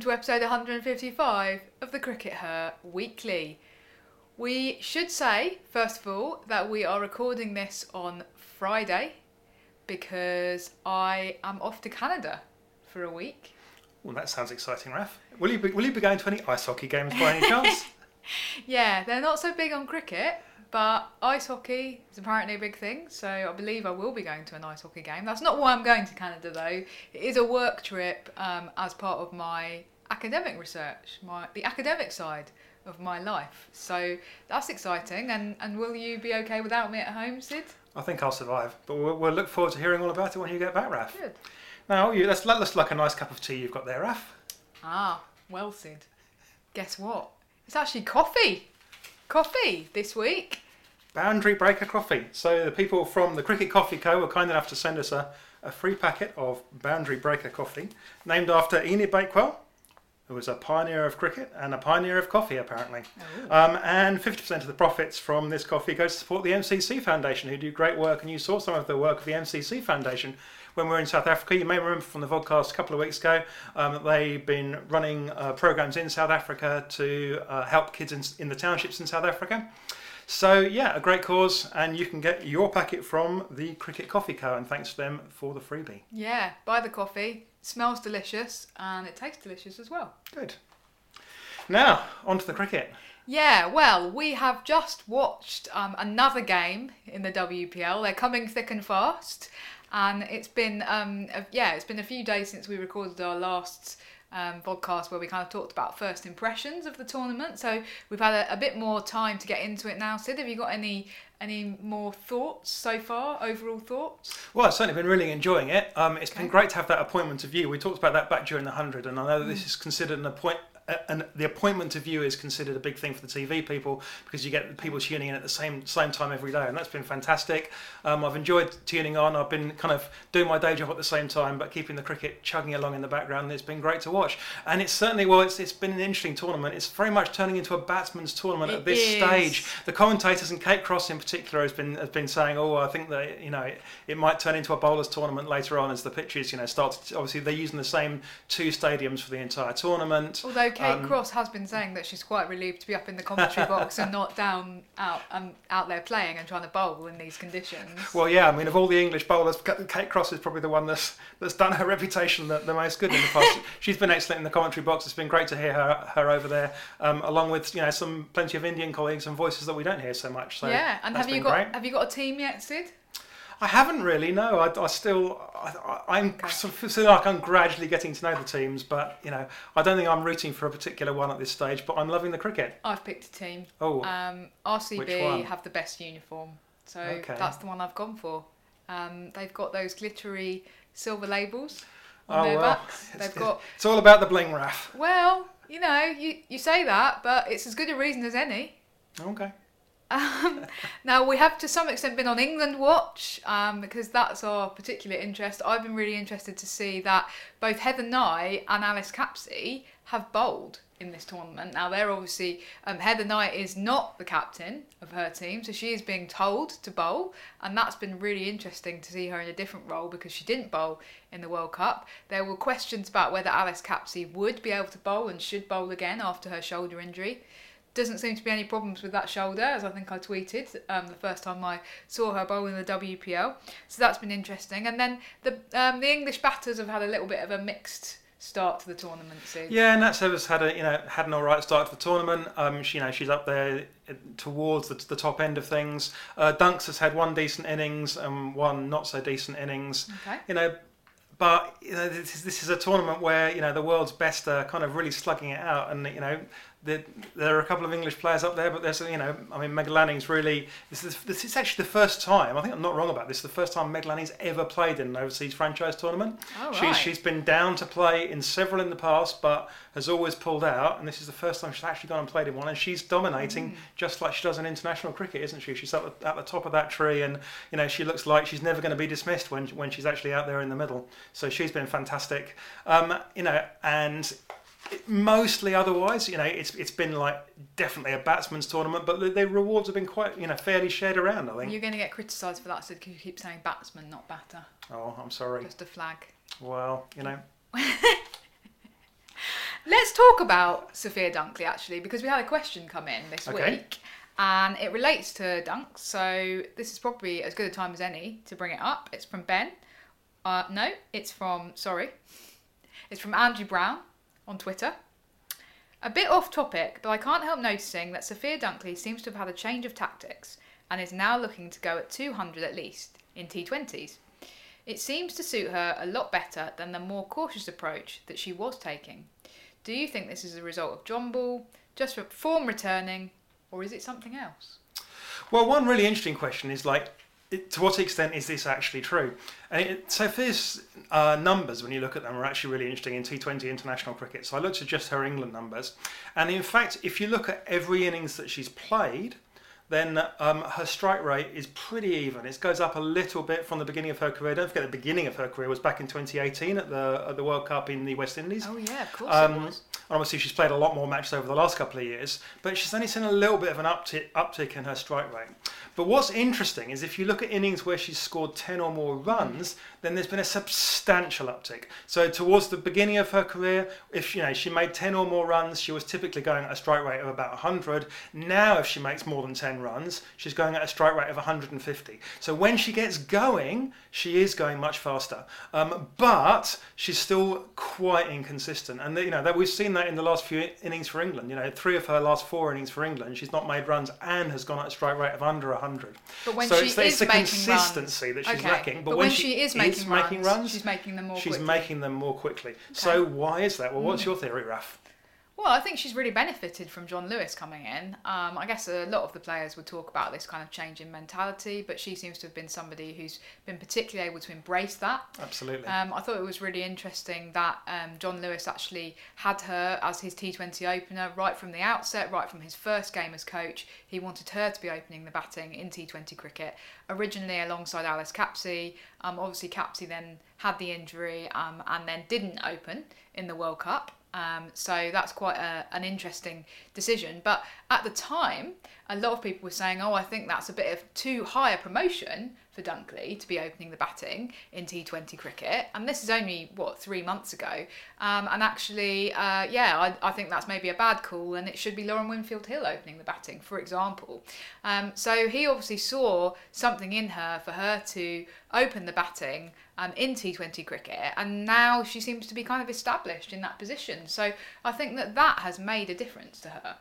to episode 155 of the CRICKETher Weekly. We should say, first of all, that we are recording this on Friday because I am off to Canada for a week. Well, that sounds exciting, Raf. Will you be, will you be going to any ice hockey games by any chance? Yeah, they're not so big on cricket, but ice hockey is apparently a big thing, so I believe I will be going to an ice hockey game. That's not why I'm going to Canada though. It is a work trip um, as part of my academic research, my the academic side of my life. So that's exciting. And, and will you be okay without me at home, Sid? I think I'll survive, but we'll, we'll look forward to hearing all about it when you get back, Raf. Good. Now, you, that's, that's like a nice cup of tea you've got there, Raf. Ah, well, Sid. Guess what? It's actually coffee. Coffee this week. Boundary Breaker Coffee. So the people from the Cricket Coffee Co. were kind enough to send us a, a free packet of Boundary Breaker Coffee, named after Enid Bakewell, who was a pioneer of cricket and a pioneer of coffee, apparently. Um, and 50% of the profits from this coffee goes to support the MCC Foundation, who do great work. And you saw some of the work of the MCC Foundation when we were in South Africa. You may remember from the podcast a couple of weeks ago um, that they've been running uh, programs in South Africa to uh, help kids in, in the townships in South Africa. So yeah, a great cause, and you can get your packet from the Cricket Coffee Co. And thanks to them for the freebie. Yeah, buy the coffee. smells delicious and it tastes delicious as well. Good. Now on to the cricket. Yeah, well, we have just watched um, another game in the WPL. They're coming thick and fast, and it's been um, a, yeah, it's been a few days since we recorded our last um, podcast where we kind of talked about first impressions of the tournament. So we've had a, a bit more time to get into it now. Sid, have you got any any more thoughts so far? Overall thoughts? Well, I've certainly been really enjoying it. Um, it's been great to have that appointment of view. We talked about that back during the hundred, and I know that this is considered an appoint. And the appointment of view is considered a big thing for the TV people because you get people tuning in at the same same time every day, and that's been fantastic. Um, I've enjoyed tuning on. I've been kind of doing my day job at the same time, but keeping the cricket chugging along in the background. It's been great to watch, and it's certainly well, it's it's been an interesting tournament. It's very much turning into a batsman's tournament It at this is. stage. The commentators and Kate Cross in particular has been has been saying, oh, I think that you know it, it might turn into a bowlers tournament later on as the pitches you know start. To, obviously, they're using the same two stadiums for the entire tournament. Although Kate Um, Cross has been saying that she's quite relieved to be up in the commentary box and not down out um, out there playing and trying to bowl in these conditions. Well, yeah, I mean, of all the English bowlers, Kate Cross is probably the one that's that's done her reputation the, the most good in the past. She's been excellent in the commentary box. It's been great to hear her her over there, um, along with you know some plenty of Indian colleagues and voices that we don't hear so much. So yeah, and have you got great. have you got a team yet, Sid? I haven't really. No, I, I still. I, Okay. sort of feel like I'm gradually getting to know the teams, but you know, I don't think I'm rooting for a particular one at this stage. But I'm loving the cricket. I've picked a team. Oh, Um? RCB have the best uniform, so Okay. that's the one I've gone for. Um, they've got those glittery silver labels on oh their well. backs. It's, They've got it's all about the bling, Raf. well, you know, you you say that, but it's as good a reason as any. Okay. Um, now we have to some extent been on England watch um, because that's our particular interest. I've been really interested to see that both Heather Knight and Alice Capsey have bowled in this tournament. Now they're obviously um, Heather Knight is not the captain of her team, so she is being told to bowl, and that's been really interesting to see her in a different role because she didn't bowl in the World Cup. There were questions about whether Alice Capsey would be able to bowl and should bowl again after her shoulder injury doesn't seem to be any problems with that shoulder, as I think I tweeted um, the first time I saw her bowl in the WPL. So that's been interesting. And then the um, the English batters have had a little bit of a mixed start to the tournament. Sue. Yeah, Nat Sciver's had a you know had an all right start to the tournament. Um, she, you know she's up there uh, towards the, the top end of things. Uh, Dunks has had one decent innings and one not so decent innings. Okay. You know, but you know this is, this is a tournament where you know the world's best are kind of really slugging it out, and you know. The, there are a couple of English players up there, but there's you know I mean Meg Lanning's really this is this is actually the first time I think I'm not wrong about this the first time Meg Lanning's ever played in an overseas franchise tournament. Oh, She's right. she's been down to play in several in the past, but has always pulled out. And this is the first time she's actually gone and played in one, and she's dominating just like she does in international cricket, isn't she? She's at the, at the top of that tree, and you know she looks like she's never going to be dismissed when when she's actually out there in the middle. So she's been fantastic. Um, you know, and mostly otherwise, you know, it's it's been like definitely a batsman's tournament, but the, the rewards have been quite you know fairly shared around. I think. You're going to get criticised for that, so you keep saying batsman, not batter. Oh, I'm sorry. Just a flag. Well, you know, Let's talk about Sophia Dunkley actually, because we had a question come in this Okay. week, and it relates to dunks. So this is probably as good a time as any to bring it up. It's from Ben. Uh, no, it's from sorry, it's from Andrew Brown on Twitter. A bit off topic, but I can't help noticing that Sophia Dunkley seems to have had a change of tactics and is now looking to go at 200 at least in T20s. It seems to suit her a lot better than the more cautious approach that she was taking. Do you think this is a result of Jonball, just for form returning, or is it something else? Well, one really interesting question is like, it, to what extent is this actually true? And it, Sophia's uh, numbers, when you look at them, are actually really interesting in T20 international cricket. So I looked at just her England numbers, and in fact, if you look at every innings that she's played, then um, her strike rate is pretty even. It goes up a little bit from the beginning of her career. Don't forget, the beginning of her career was back in 2018 at the at the World Cup in the West Indies. Oh yeah, of course Um, it was. And obviously, she's played a lot more matches over the last couple of years, but she's only seen a little bit of an uptick, uptick in her strike rate. But what's interesting is if you look at innings where she's scored 10 or more runs, then there's been a substantial uptick. So towards the beginning of her career, if you know she made 10 or more runs, she was typically going at a strike rate of about 100. Now, if she makes more than 10 runs, she's going at a strike rate of 150. So when she gets going, she is going much faster. Um, but she's still quite inconsistent, and you know that we've seen that in the last few innings for England. You know, three of her last four innings for England, she's not made runs and has gone at a strike rate of under 100. But when so she it's, it's the making consistency runs, that she's okay. lacking. But, when, she is making, making runs, she's making them more she's quickly. making them more quickly. So why is that? Well, what's hmm. your theory, Raf? Well, I think she's really benefited from Jon Lewis coming in. Um, I guess a lot of the players would talk about this kind of change in mentality, but she seems to have been somebody who's been particularly able to embrace that. Absolutely. Um, I thought it was really interesting that um, Jon Lewis actually had her as his T20 opener right from the outset, right from his first game as coach. He wanted her to be opening the batting in T20 cricket, originally alongside Alice Capsey. Um, obviously, Capsey then had the injury um, and then didn't open in the World Cup. Um, so that's quite a, an interesting decision. But at the time, a lot of people were saying, oh, I think that's a bit of too high a promotion for Dunkley to be opening the batting in T20 cricket. And this is only, what, three months ago. Um, and actually, uh, yeah, I, I think that's maybe a bad call and it should be Lauren Winfield Hill opening the batting, for example. Um, so he obviously saw something in her for her to open the batting um, in T20 cricket, and now she seems to be kind of established in that position. So I think that that has made a difference to her.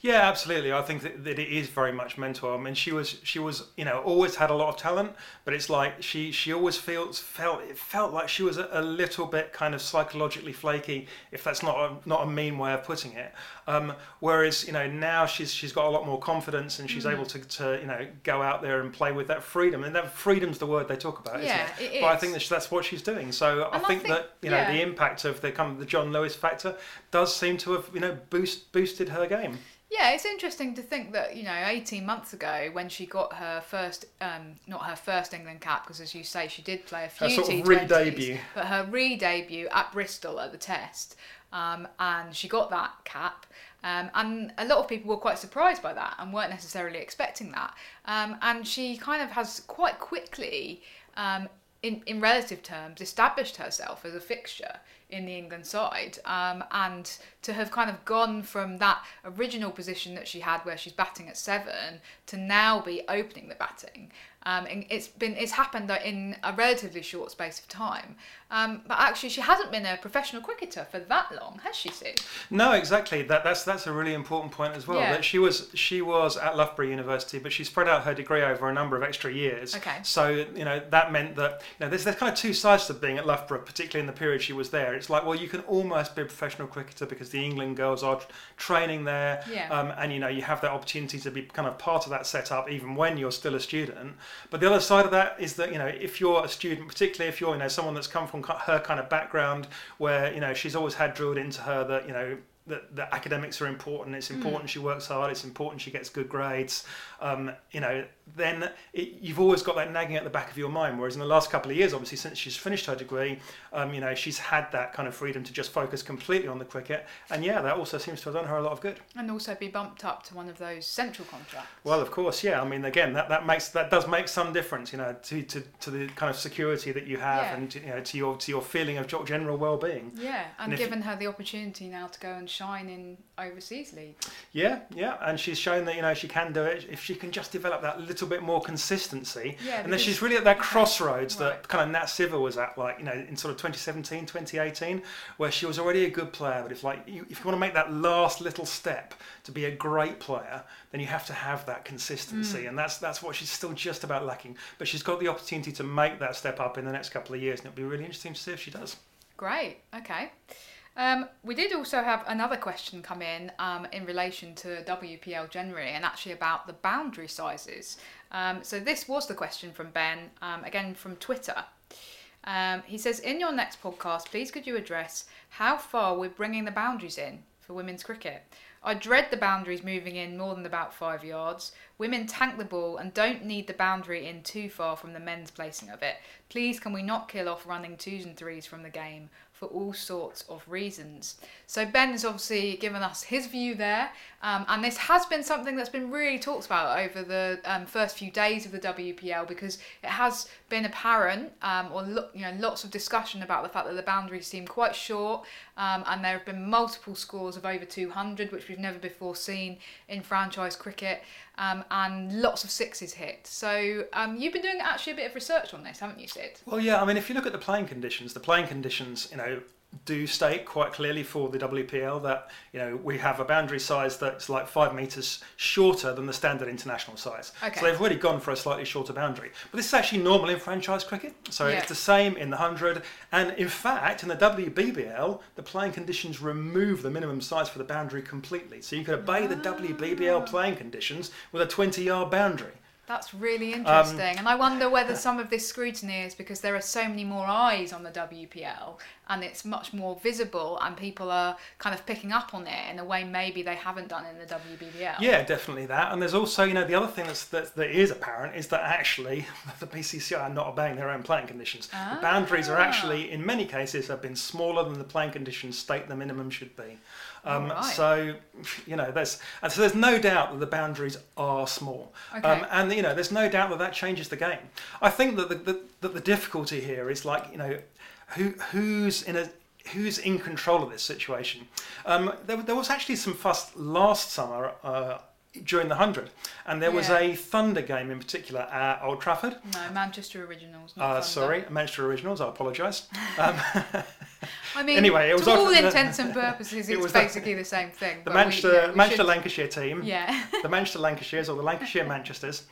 Yeah, absolutely. I think that, that it is very much mental. I mean, she was she was you know always had a lot of talent, but it's like she she always feels felt it felt like she was a, a little bit kind of psychologically flaky, if that's not a, not a mean way of putting it. Um, whereas you know now she's she's got a lot more confidence and she's able to, to you know go out there and play with that freedom. And that freedom's the word they talk about, Yeah, isn't it? it But I think that that's what she's doing. So I And I think, think- that you know yeah. the impact of the kind of the Jon Lewis factor does seem to have you know boost boosted her game. Yeah, it's interesting to think that you know, eighteen months ago, when she got her first, um, not her first England cap, because as you say, she did play a few Her sort of T20s, re-debut. but her re-debut at Bristol at the Test, um, and she got that cap. Um, and a lot of people were quite surprised by that and weren't necessarily expecting that. Um, and she kind of has quite quickly, um, in, in relative terms, established herself as a fixture in the England side. Um, and to have kind of gone from that original position that she had where she's batting at seven to now be opening the batting. Um, and it's been it's happened in a relatively short space of time, um, but actually she hasn't been a professional cricketer for that long, has she, Sue? No, exactly. That that's that's a really important point as well. Yeah. That she was she was at Loughborough University, but she spread out her degree over a number of extra years. Okay. So you know that meant that you know there's there's kind of two sides to being at Loughborough, particularly in the period she was there. It's like well you can almost be a professional cricketer because the England girls are training there, Yeah. um, and you know you have that opportunity to be kind of part of that setup even when you're still a student. But the other side of that is that you know if you're a student, particularly if you're you know someone that's come from her kind of background where you know she's always had drilled into her that you know that, that academics are important. It's mm. important she works hard. It's important she gets good grades. Um, you know, then it, you've always got that nagging at the back of your mind. Whereas in the last couple of years, obviously since she's finished her degree, um, you know, she's had that kind of freedom to just focus completely on the cricket. And yeah, that also seems to have done her a lot of good. And also be bumped up to one of those central contracts. Well, of course, yeah. I mean, again, that, that makes that does make some difference, you know, to, to, to the kind of security that you have Yeah. and you know to your to your feeling of general well-being. Yeah, and, And if- given her the opportunity now to go and shine in overseas leagues. Yeah, yeah, and she's shown that you know she can do it if she can just develop that little bit more consistency. Yeah, and then she's really at that crossroads right. that kind of Nat Sciver was at, like you know, in sort of 2017, 2018, where she was already a good player, but if like you, if you want to make that last little step to be a great player, then you have to have that consistency, Mm. and that's that's what she's still just about lacking. But she's got the opportunity to make that step up in the next couple of years, and it'll be really interesting to see if she does. Great. Okay. Um, we did also have another question come in um, in relation to WPL generally and actually about the boundary sizes. Um, so this was the question from Ben, um, again from Twitter. Um, he says, In your next podcast, please could you address how far we're bringing the boundaries in for women's cricket? I dread the boundaries moving in more than about five yards. Women tank the ball and don't need the boundary in too far from the men's placing of it. Please, can we not kill off running twos and threes from the game for all sorts of reasons? So, Ben has obviously given us his view there, um, and this has been something that's been really talked about over the um, first few days of the WPL because it has been apparent, um, or lo- you know, lots of discussion about the fact that the boundaries seem quite short, um, and there have been multiple scores of over 200, which we've never before seen in franchise cricket, um, and lots of sixes hit. So um, you've been doing actually a bit of research on this, haven't you, Sid? Well, yeah, I mean, if you look at the playing conditions, the playing conditions, you know, do state quite clearly for the WPL that you know we have a boundary size that's like five meters shorter than the standard international size. Okay. So they've already gone for a slightly shorter boundary. But this is actually normal in franchise cricket. So Yeah. it's the same in the hundred, and in fact, in the WBBL, the playing conditions remove the minimum size for the boundary completely. So you could obey the Ah. WBBL playing conditions with a 20-yard boundary. That's really Um, interesting. and I wonder whether some of this scrutiny is because there are so many more eyes on the WPL and it's much more visible and people are kind of picking up on it in a way maybe they haven't done in the WBBL. Yeah, definitely that. And there's also, you know, the other thing that's, that, that is apparent is that actually the BCCI are not obeying their own playing conditions. The boundaries are Ah. actually, in many cases, have been smaller than the playing conditions state the minimum should be. Um, Alright. So, you know, there's and so there's no doubt that the boundaries are small, Okay. um, and you know, there's no doubt that that changes the game. I think that the, the that the difficulty here is like, you know, who who's in a who's in control of this situation. Um, there, there was actually some fuss last summer. Uh, during the 100 and there was a thunder game in particular at old trafford No, Manchester Originals. Not uh, sorry manchester originals i apologise um, I mean, Anyway, it was to all the- intents and purposes, it it's was basically the same thing. the but we- manchester yeah, we manchester should- lancashire team Yeah. the Manchester Lancashires or the Lancashire Manchesters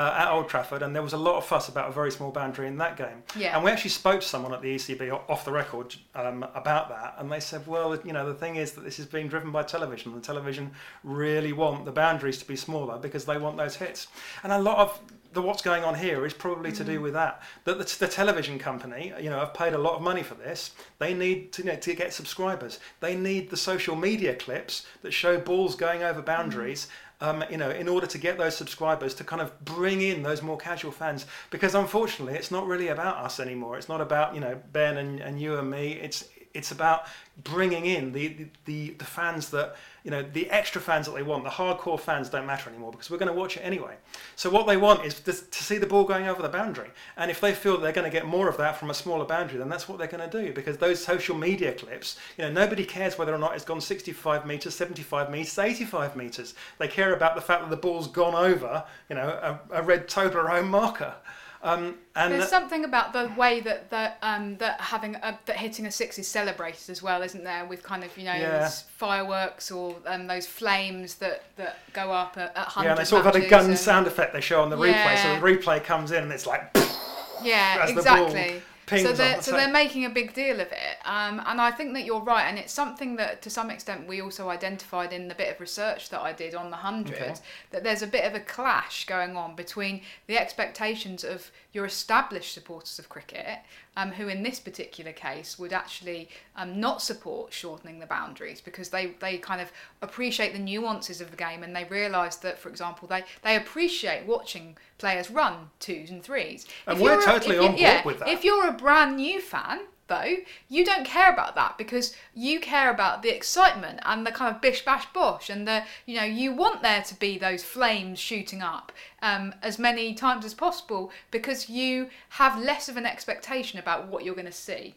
uh, at Old Trafford, and there was a lot of fuss about a very small boundary in that game. Yeah. And we actually spoke to someone at the ECB off the record um, about that, and they said, well, you know, the thing is that this is being driven by television. The television really want the boundaries to be smaller because they want those hits, and a lot of the what's going on here is probably to do with that. That the, the television company, you know, have paid a lot of money for this. They need to, you know, to get subscribers. They need the social media clips that show balls going over boundaries. Um, you know, in order to get those subscribers to kind of bring in those more casual fans, because unfortunately, it's not really about us anymore. It's not about you know Ben and, and you and me. It's it's about bringing in the, the, the, fans that you know the extra fans that they want. The hardcore fans don't matter anymore because we're going to watch it anyway. So what they want is to, to see the ball going over the boundary, and if they feel they're going to get more of that from a smaller boundary, then that's what they're going to do. Because those social media clips, you know, nobody cares whether or not it's gone 65 meters, 75 meters, 85 meters. They care about the fact that the ball's gone over, you know, a, a red Toblerone marker. Um, and There's something about the way that that um, that having a, that hitting a six is celebrated as well, isn't there? With kind of you know Yeah. fireworks or um, those flames that, that go up at, at hundred yeah, and they sort of had a gun sound effect they show on the replay. So the replay comes in and it's like Yeah, as the ball exactly. So they're on. so they're making a big deal of it, um, and I think that you're right, and it's something that to some extent we also identified in the bit of research that I did on the hundred Okay. that there's a bit of a clash going on between the expectations of your established supporters of cricket, um, who in this particular case would actually um, not support shortening the boundaries because they, they kind of appreciate the nuances of the game and they realise that, for example, they, they appreciate watching players run twos and threes. And If we're a- totally you- on board yeah, with that. If you're a brand new fan, though, you don't care about that because you care about the excitement and the kind of bish bash bosh and the you know you want there to be those flames shooting up um, as many times as possible because you have less of an expectation about what you're going to see.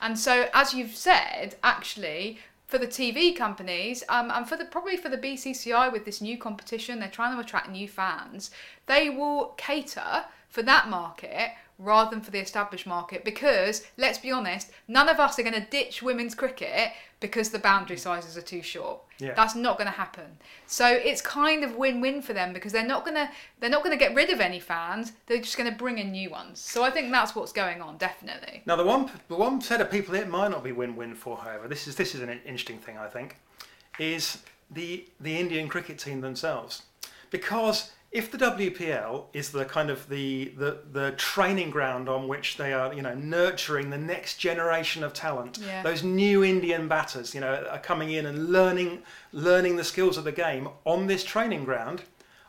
And so, as you've said, actually. For the TV companies, um, and for the probably for the BCCI with this new competition, they're trying to attract new fans. They will cater for that market rather than for the established market because let's be honest none of us are going to ditch women's cricket because the boundary sizes are too short. Yeah. that's not going to happen. So it's kind of win-win for them because they're not going to they're not going to get rid of any fans they're just going to bring in new ones. So i think that's what's going on definitely. Now the one the one set of people it might not be win-win for, however, this is this is an interesting thing I think, is the the Indian cricket team themselves, because if the WPL is the kind of the, the the training ground on which they are you know nurturing the next generation of talent, Yeah. those new Indian batters you know are coming in and learning learning the skills of the game on this training ground.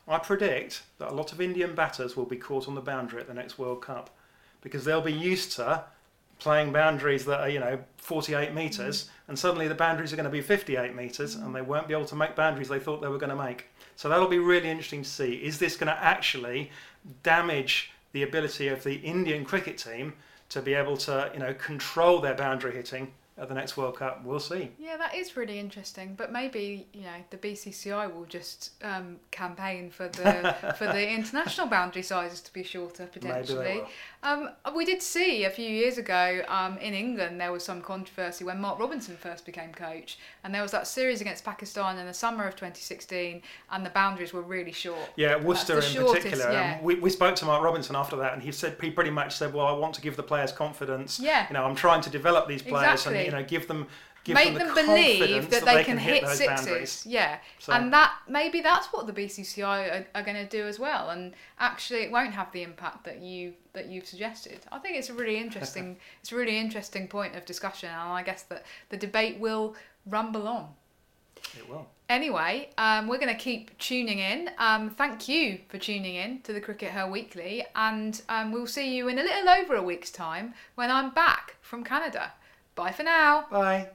I predict that a lot of Indian batters will be caught on the boundary at the next World Cup because they'll be used to playing boundaries that are you know 48 meters mm. and suddenly the boundaries are going to be 58 meters and mm. they won't be able to make boundaries they thought they were going to make so that'll be really interesting to see. Is this going to actually damage the ability of the indian cricket team to be able to you know control their boundary hitting at the next world cup we'll see yeah that is really interesting but maybe you know the bcci will just um, campaign for the for the international boundary sizes to be shorter potentially Um, we did see a few years ago um, in England there was some controversy when Mark Robinson first became coach, and there was that series against Pakistan in the summer of 2016, and the boundaries were really short. Yeah, Worcester in shortest, particular. yeah. Um, we, we spoke to Mark Robinson after that, and he said he pretty much said, "Well, I want to give the players confidence. Yeah. You know, I'm trying to develop these players Exactly. You know give them give Make them, them, the believe confidence that, they, can, hit, those sixes. boundaries. Yeah, So- and that maybe that's what the BCCI are, are going to do as well. And actually, it won't have the impact that you that you've suggested. I think it's a really interesting it's a really interesting point of discussion, and I guess that the debate will rumble on. It will. Anyway, um, we're going to keep tuning in. Um, thank you for tuning in to the CRICKETher Weekly, and um, we'll see you in a little over a week's time when I'm back from Canada. Bye for now. Bye.